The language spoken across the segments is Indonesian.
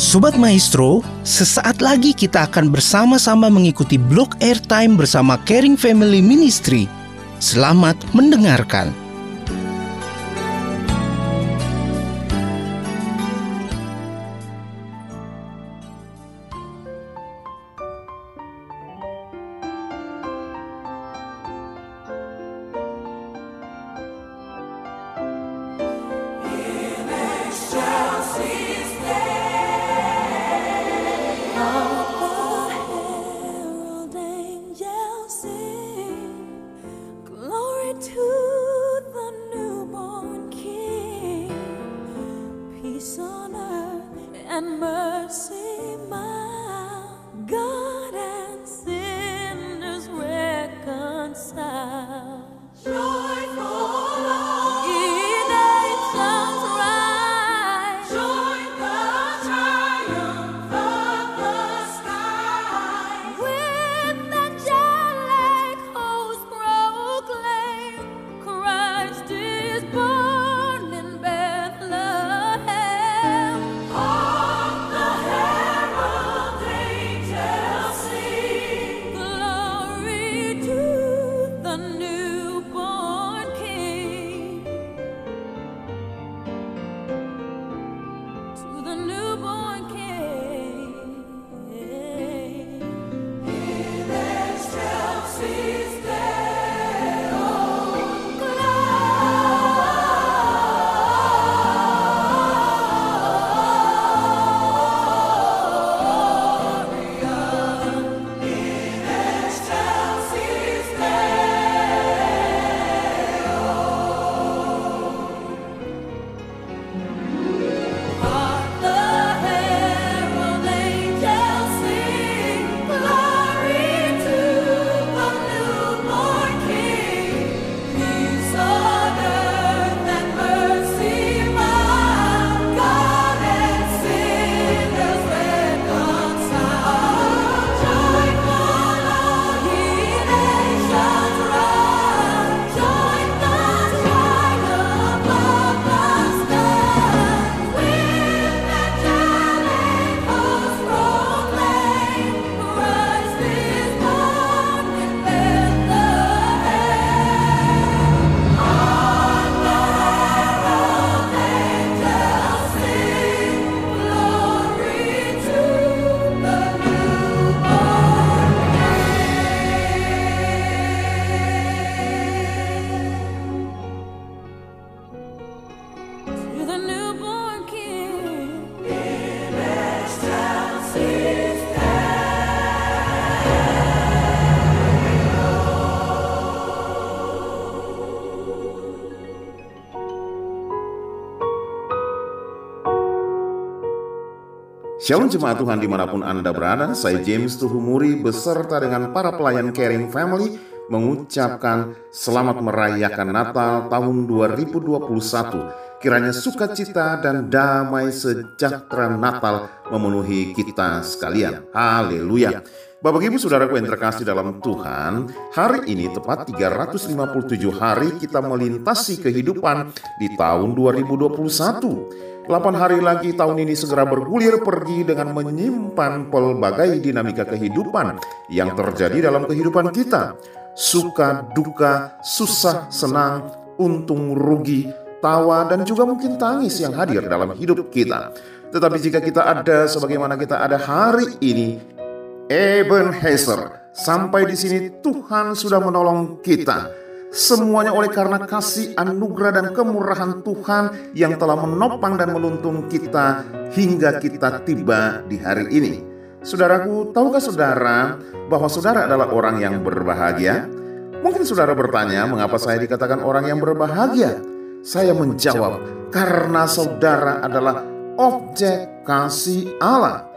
Sobat Maestro, sesaat lagi kita akan bersama-sama mengikuti blog airtime bersama Caring Family Ministry. Selamat mendengarkan. Shalom jemaat Tuhan di mana pun Anda berada, saya James Tuhumuri beserta dengan para pelayan Caring Family mengucapkan selamat merayakan Natal tahun 2021. Kiranya sukacita dan damai sejahtera Natal memenuhi kita sekalian. Haleluya. Bapak Ibu Saudaraku yang terkasih dalam Tuhan, hari ini tepat 357 hari kita melintasi kehidupan di tahun 2021. 8 hari lagi tahun ini segera bergulir pergi dengan menyimpan pelbagai dinamika kehidupan yang terjadi dalam kehidupan kita. Suka, duka, susah, senang, untung, rugi, tawa, dan juga mungkin tangis yang hadir dalam hidup kita. Tetapi jika kita ada sebagaimana kita ada hari ini, Ebenezer, sampai di sini Tuhan sudah menolong kita. Semuanya oleh karena kasih anugerah dan kemurahan Tuhan yang telah menopang dan menuntun kita hingga kita tiba di hari ini. Saudaraku, tahukah saudara bahwa saudara adalah orang yang berbahagia? Mungkin saudara bertanya, mengapa saya dikatakan orang yang berbahagia? Saya menjawab, karena saudara adalah objek kasih Allah.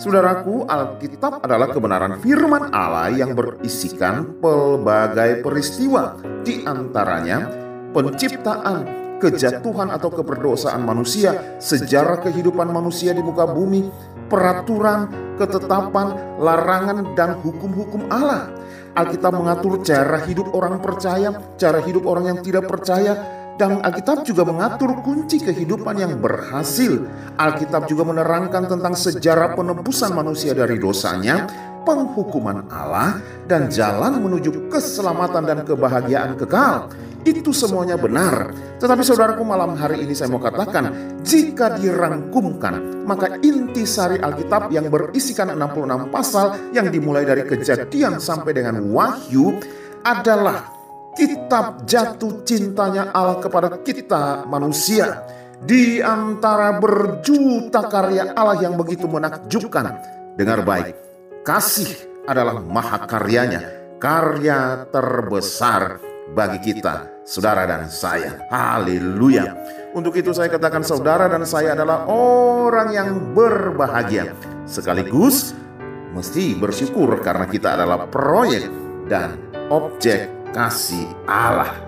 Saudaraku, Alkitab adalah kebenaran firman Allah yang berisikan pelbagai peristiwa, di antaranya penciptaan, kejatuhan atau keberdosaan manusia, sejarah kehidupan manusia di muka bumi, peraturan, ketetapan, larangan, dan hukum-hukum Allah. Alkitab mengatur cara hidup orang percaya, cara hidup orang yang tidak percaya, Dan Alkitab juga mengatur kunci kehidupan yang berhasil. Alkitab juga menerangkan tentang sejarah penebusan manusia dari dosanya, penghukuman Allah, dan jalan menuju keselamatan dan kebahagiaan kekal. Itu semuanya benar. Tetapi saudaraku malam hari ini saya mau katakan, jika dirangkumkan, maka intisari Alkitab yang berisikan 66 pasal yang dimulai dari kejadian sampai dengan wahyu adalah kitab jatuh cintanya Allah kepada kita manusia. Di antara berjuta karya Allah yang begitu menakjubkan. Dengar baik, kasih adalah mahakaryanya, karya terbesar bagi kita, saudara dan saya. Haleluya. Untuk itu saya katakan saudara dan saya adalah orang yang berbahagia. Sekaligus mesti bersyukur karena kita adalah proyek dan objek kasih Allah.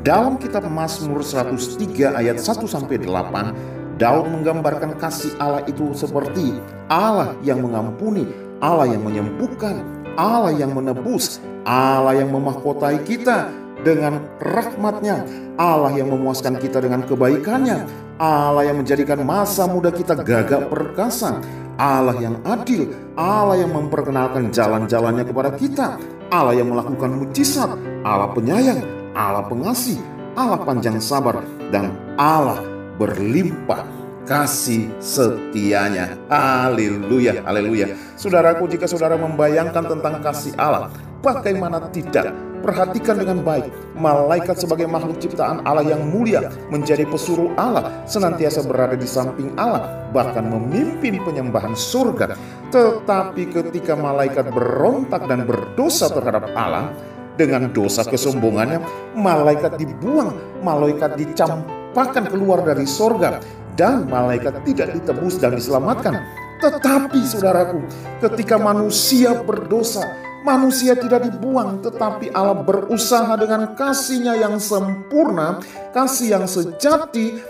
Dalam kitab Mazmur 103 ayat 1 sampai 8, Daud menggambarkan kasih Allah itu seperti Allah yang mengampuni, Allah yang menyembuhkan, Allah yang menebus, Allah yang memahkotai kita dengan rahmatnya, Allah yang memuaskan kita dengan kebaikannya, Allah yang menjadikan masa muda kita gagah perkasa, Allah yang adil, Allah yang memperkenalkan jalan-jalannya kepada kita, Allah yang melakukan mujizat, Allah penyayang, Allah pengasih, Allah panjang sabar, dan Allah berlimpah kasih setianya. Haleluya, haleluya. Saudaraku, jika saudara membayangkan tentang kasih Allah, bagaimana tidak? Perhatikan dengan baik, malaikat sebagai makhluk ciptaan Allah yang mulia menjadi pesuruh Allah, senantiasa berada di samping Allah, bahkan memimpin penyembahan surga. Tetapi ketika malaikat berontak dan berdosa terhadap Allah, dengan dosa kesombongannya, malaikat dibuang, malaikat dicampakkan keluar dari sorga, dan malaikat tidak ditebus dan diselamatkan. Tetapi saudaraku, ketika manusia berdosa, manusia tidak dibuang, tetapi Allah berusaha dengan kasihnya yang sempurna, kasih yang sejati,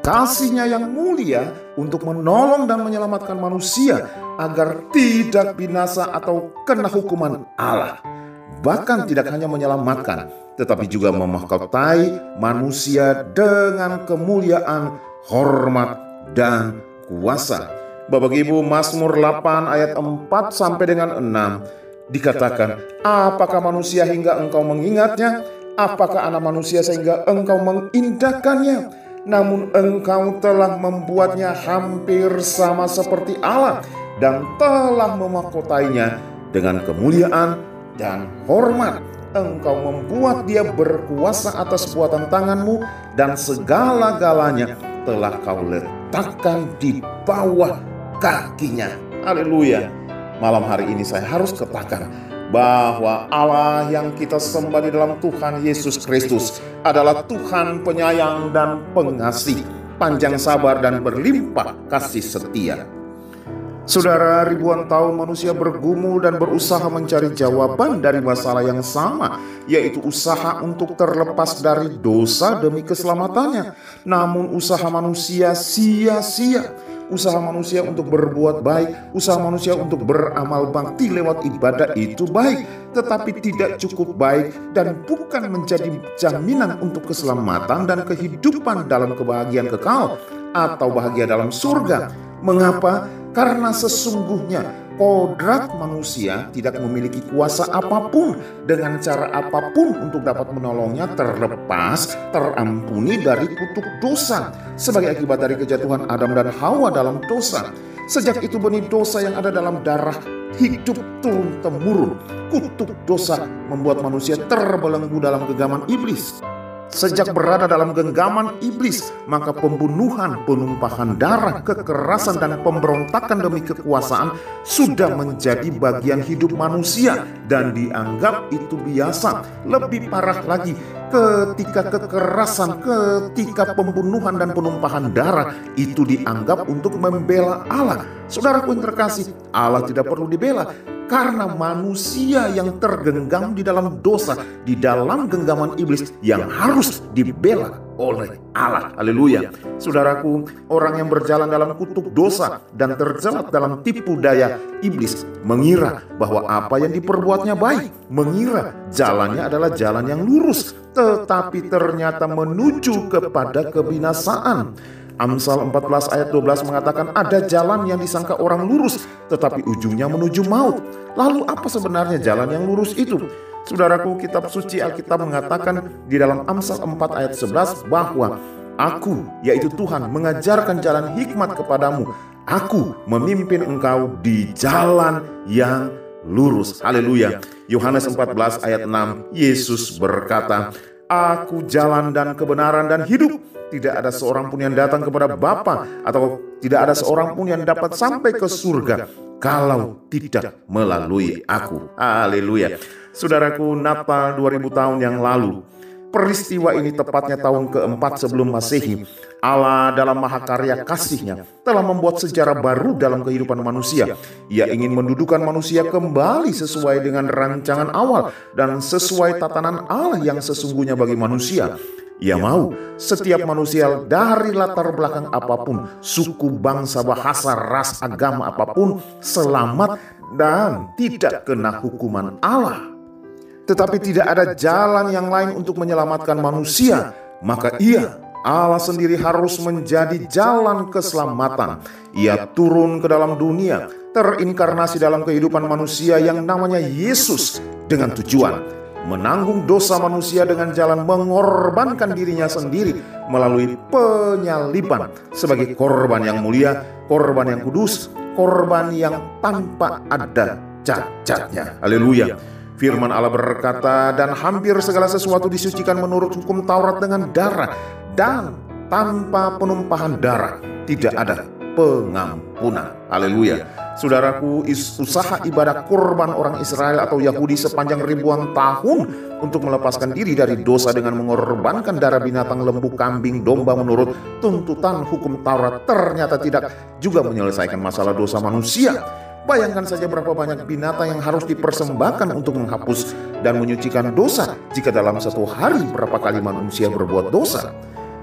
kasihnya yang mulia untuk menolong dan menyelamatkan manusia agar tidak binasa atau kena hukuman Allah. Bahkan tidak hanya menyelamatkan, tetapi juga memahkotai manusia dengan kemuliaan, hormat, dan kuasa. Bapak Ibu Mazmur 8 ayat 4 sampai dengan 6 dikatakan, apakah manusia hingga engkau mengingatnya? Apakah anak manusia sehingga engkau mengindahkannya? Namun engkau telah membuatnya hampir sama seperti Allah dan telah memahkotainya dengan kemuliaan dan hormat. Engkau membuat dia berkuasa atas buatan tanganmu dan segala-galanya telah kau letakkan di bawah kakinya. Haleluya. Malam hari ini saya harus katakan bahwa Allah yang kita sembah di dalam Tuhan Yesus Kristus adalah Tuhan penyayang dan pengasih, panjang sabar dan berlimpah kasih setia. Saudara, ribuan tahun manusia bergumul dan berusaha mencari jawaban dari masalah yang sama, yaitu usaha untuk terlepas dari dosa demi keselamatannya. Namun usaha manusia sia-sia. Usaha manusia untuk berbuat baik, usaha manusia untuk beramal bakti lewat ibadah itu baik, tetapi tidak cukup baik dan bukan menjadi jaminan untuk keselamatan dan kehidupan dalam kebahagiaan kekal atau bahagia dalam surga. Mengapa? Karena sesungguhnya kodrat manusia tidak memiliki kuasa apa pun dengan cara apa pun untuk dapat menolongnya terlepas, terampuni dari kutuk dosa sebagai akibat dari kejatuhan Adam dan Hawa dalam dosa. Sejak itu benih dosa yang ada dalam darah hidup turun temurun. Kutuk dosa membuat manusia terbelenggu dalam genggaman iblis. Sejak berada dalam genggaman iblis, maka pembunuhan, penumpahan darah, kekerasan, dan pemberontakan demi kekuasaan sudah menjadi bagian hidup manusia dan dianggap itu biasa. Lebih parah lagi, ketika kekerasan, ketika pembunuhan dan penumpahan darah itu dianggap untuk membela Allah. Saudaraku yang terkasih, Allah tidak perlu dibela. Karena manusia yang tergenggam di dalam dosa, di dalam genggaman iblis yang harus dibela oleh Allah. Haleluya. Saudaraku, orang yang berjalan dalam kutuk dosa dan terjerat dalam tipu daya iblis mengira bahwa apa yang diperbuatnya baik, mengira jalannya adalah jalan yang lurus, tetapi ternyata menuju kepada kebinasaan. Amsal 14 ayat 12 mengatakan ada jalan yang disangka orang lurus tetapi ujungnya menuju maut. Lalu apa sebenarnya jalan yang lurus itu? Saudaraku, kitab suci Alkitab mengatakan di dalam Amsal 4 ayat 11 bahwa Aku, yaitu Tuhan, mengajarkan jalan hikmat kepadamu. Aku memimpin engkau di jalan yang lurus. Haleluya. Yohanes 14 ayat 6, Yesus berkata, Aku jalan dan kebenaran dan hidup. Tidak ada seorang pun yang datang kepada Bapa atau tidak ada seorang pun yang dapat sampai ke surga kalau tidak melalui aku. Haleluya. Saudaraku, Natal 2000 tahun yang lalu, peristiwa ini tepatnya tahun keempat sebelum Masehi, Allah dalam mahakarya kasihnya telah membuat sejarah baru dalam kehidupan manusia. Ia ingin mendudukan manusia kembali sesuai dengan rancangan awal dan sesuai tatanan Allah yang sesungguhnya bagi manusia. Ia mau setiap manusia dari latar belakang apa pun, suku, bangsa, bahasa, ras, agama apa pun selamat dan tidak kena hukuman Allah. Tetapi tidak ada jalan yang lain untuk menyelamatkan manusia, maka ia Allah sendiri harus menjadi jalan keselamatan. Ia turun ke dalam dunia, terinkarnasi dalam kehidupan manusia yang namanya Yesus dengan tujuan menanggung dosa manusia dengan jalan mengorbankan dirinya sendiri melalui penyaliban sebagai korban yang mulia, korban yang kudus, korban yang tanpa ada cacatnya. Haleluya. Firman Allah berkata, dan hampir segala sesuatu disucikan menurut hukum Taurat dengan darah, dan tanpa penumpahan darah tidak ada pengampunan. Haleluya. Saudaraku, usaha ibadah kurban orang Israel atau Yahudi sepanjang ribuan tahun untuk melepaskan diri dari dosa dengan mengorbankan darah binatang lembu, kambing, domba menurut tuntutan hukum Taurat ternyata tidak juga menyelesaikan masalah dosa manusia. Bayangkan saja berapa banyak binatang yang harus dipersembahkan untuk menghapus dan menyucikan dosa jika dalam satu hari berapa kali manusia berbuat dosa.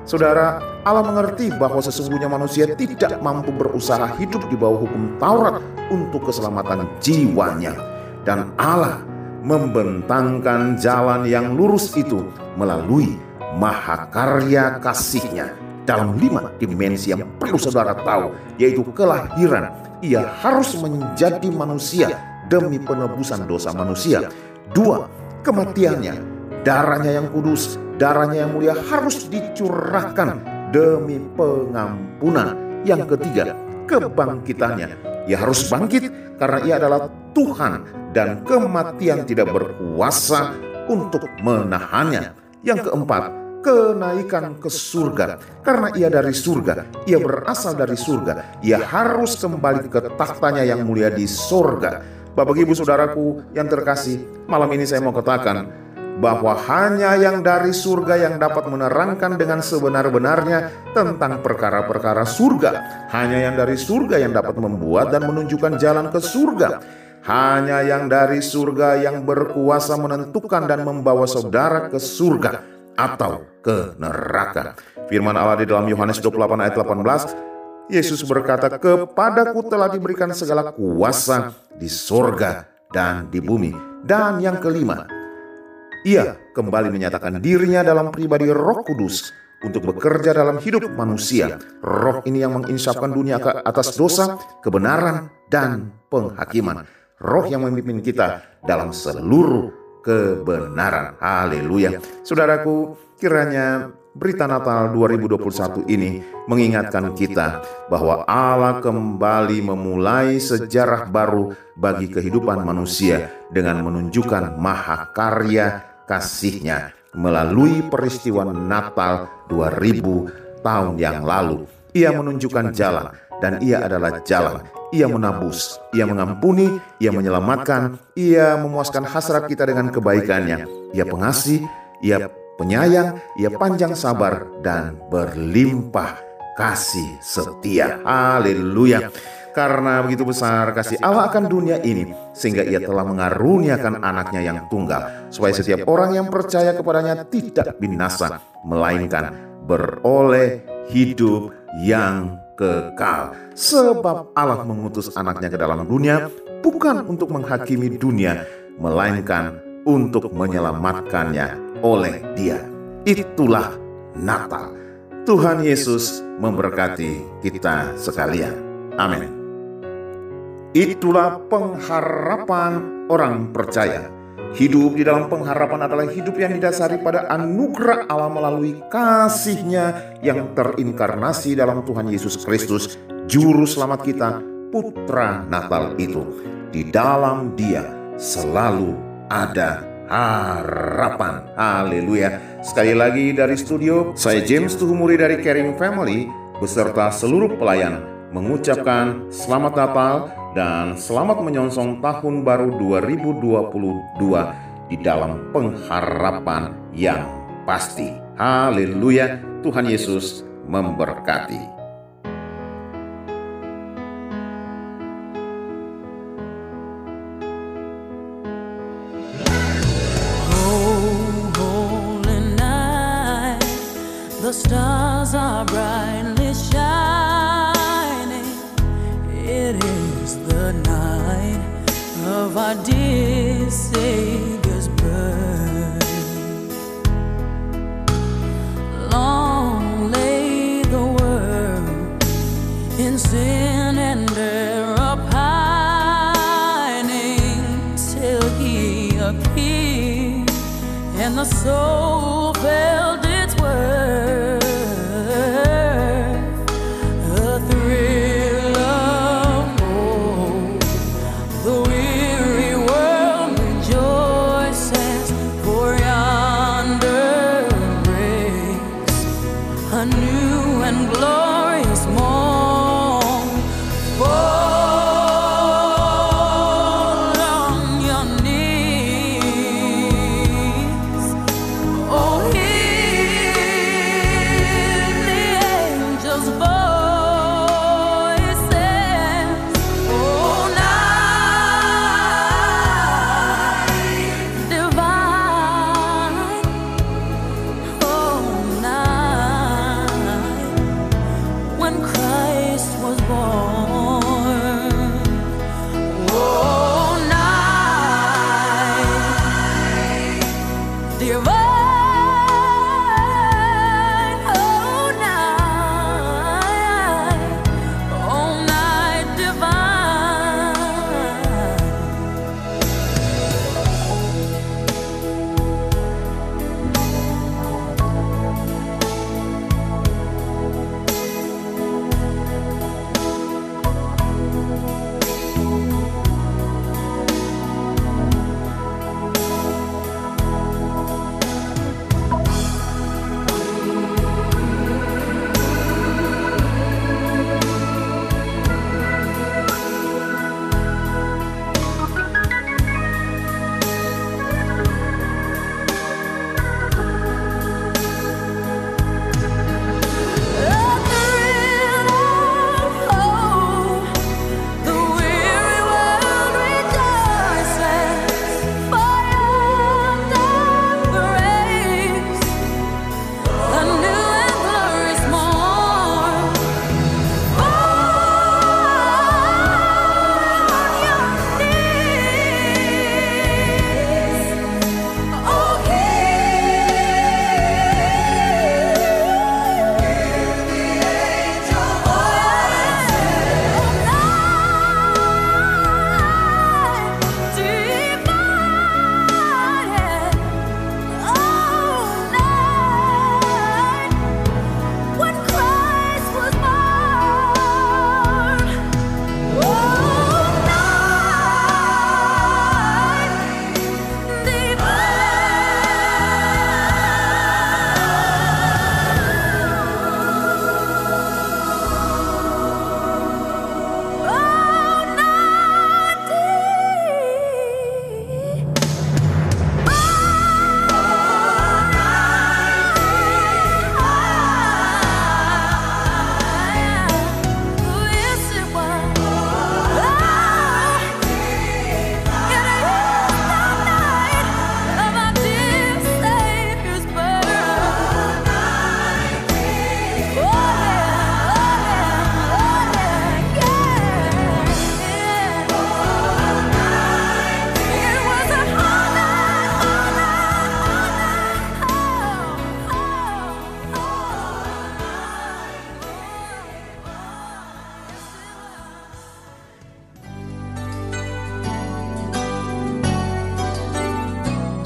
Saudara, Allah mengerti bahwa sesungguhnya manusia tidak mampu berusaha hidup di bawah hukum Taurat untuk keselamatan jiwanya. Dan Allah membentangkan jalan yang lurus itu melalui mahakarya kasihnya dalam lima dimensi yang perlu saudara tahu, yaitu kelahiran. Ia harus menjadi manusia demi penebusan dosa manusia. Dua, kematiannya, darahnya yang kudus, darahnya yang mulia harus dicurahkan demi pengampunan. Yang ketiga, kebangkitannya. Ia harus bangkit karena ia adalah Tuhan dan kematian tidak berkuasa untuk menahannya. Yang keempat, kenaikan ke surga. Karena ia dari surga, ia berasal dari surga. Ia harus kembali ke tahtanya yang mulia di surga. Bapak ibu saudaraku yang terkasih, malam ini saya mau katakan bahwa hanya yang dari surga yang dapat menerangkan dengan sebenar-benarnya tentang perkara-perkara surga. Hanya yang dari surga yang dapat membuat dan menunjukkan jalan ke surga. Hanya yang dari surga yang berkuasa menentukan dan membawa saudara ke surga atau ke neraka. Firman Allah di dalam Yohanes 28 ayat 18, Yesus berkata, "Kepadaku telah diberikan segala kuasa di sorga dan di bumi." Dan yang kelima, ia kembali menyatakan dirinya dalam pribadi Roh Kudus untuk bekerja dalam hidup manusia. Roh ini yang menginsafkan dunia ke atas dosa, kebenaran, dan penghakiman. Roh yang memimpin kita dalam seluruh kebenaran. Haleluya. Saudaraku, kiranya berita Natal 2021 ini mengingatkan kita bahwa Allah kembali memulai sejarah baru bagi kehidupan manusia dengan menunjukkan mahakarya kasihnya melalui peristiwa Natal 2000 tahun yang lalu. Ia menunjukkan jalan dan ia adalah jalan. Ia menabus, ia mengampuni, ia menyelamatkan, ia memuaskan hasrat kita dengan kebaikannya. Ia pengasih, ia penyayang, ia panjang sabar dan berlimpah kasih setia. Haleluya. Karena begitu besar kasih Allah akan dunia ini, sehingga ia telah mengaruniakan anaknya yang tunggal, supaya setiap orang yang percaya kepadanya tidak binasa, melainkan beroleh hidup yang kekal. Sebab Allah mengutus anaknya ke dalam dunia, bukan untuk menghakimi dunia, melainkan untuk menyelamatkannya oleh dia. Itulah Natal. Tuhan Yesus memberkati kita sekalian. Amin. Itulah pengharapan orang percaya. Hidup di dalam pengharapan adalah hidup yang didasari pada anugerah Allah melalui kasihnya yang terinkarnasi dalam Tuhan Yesus Kristus, Juru Selamat kita, Putra Natal itu. Di dalam dia selalu ada harapan. Haleluya. Sekali lagi dari studio, saya James Tuhumuri dari Caring Family beserta seluruh pelayan mengucapkan selamat Natal dan selamat menyongsong tahun baru 2022 di dalam pengharapan yang pasti. Haleluya. Tuhan Yesus memberkati. So. soul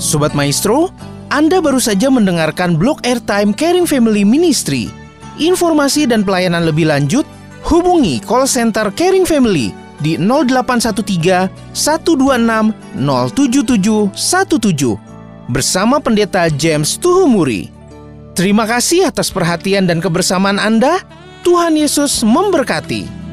Sobat Maestro, Anda baru saja mendengarkan blog airtime Caring Family Ministry. Informasi dan pelayanan lebih lanjut, hubungi call center Caring Family di 0813 126 07717 bersama Pendeta James Tuhumuri. Terima kasih atas perhatian dan kebersamaan Anda. Tuhan Yesus memberkati.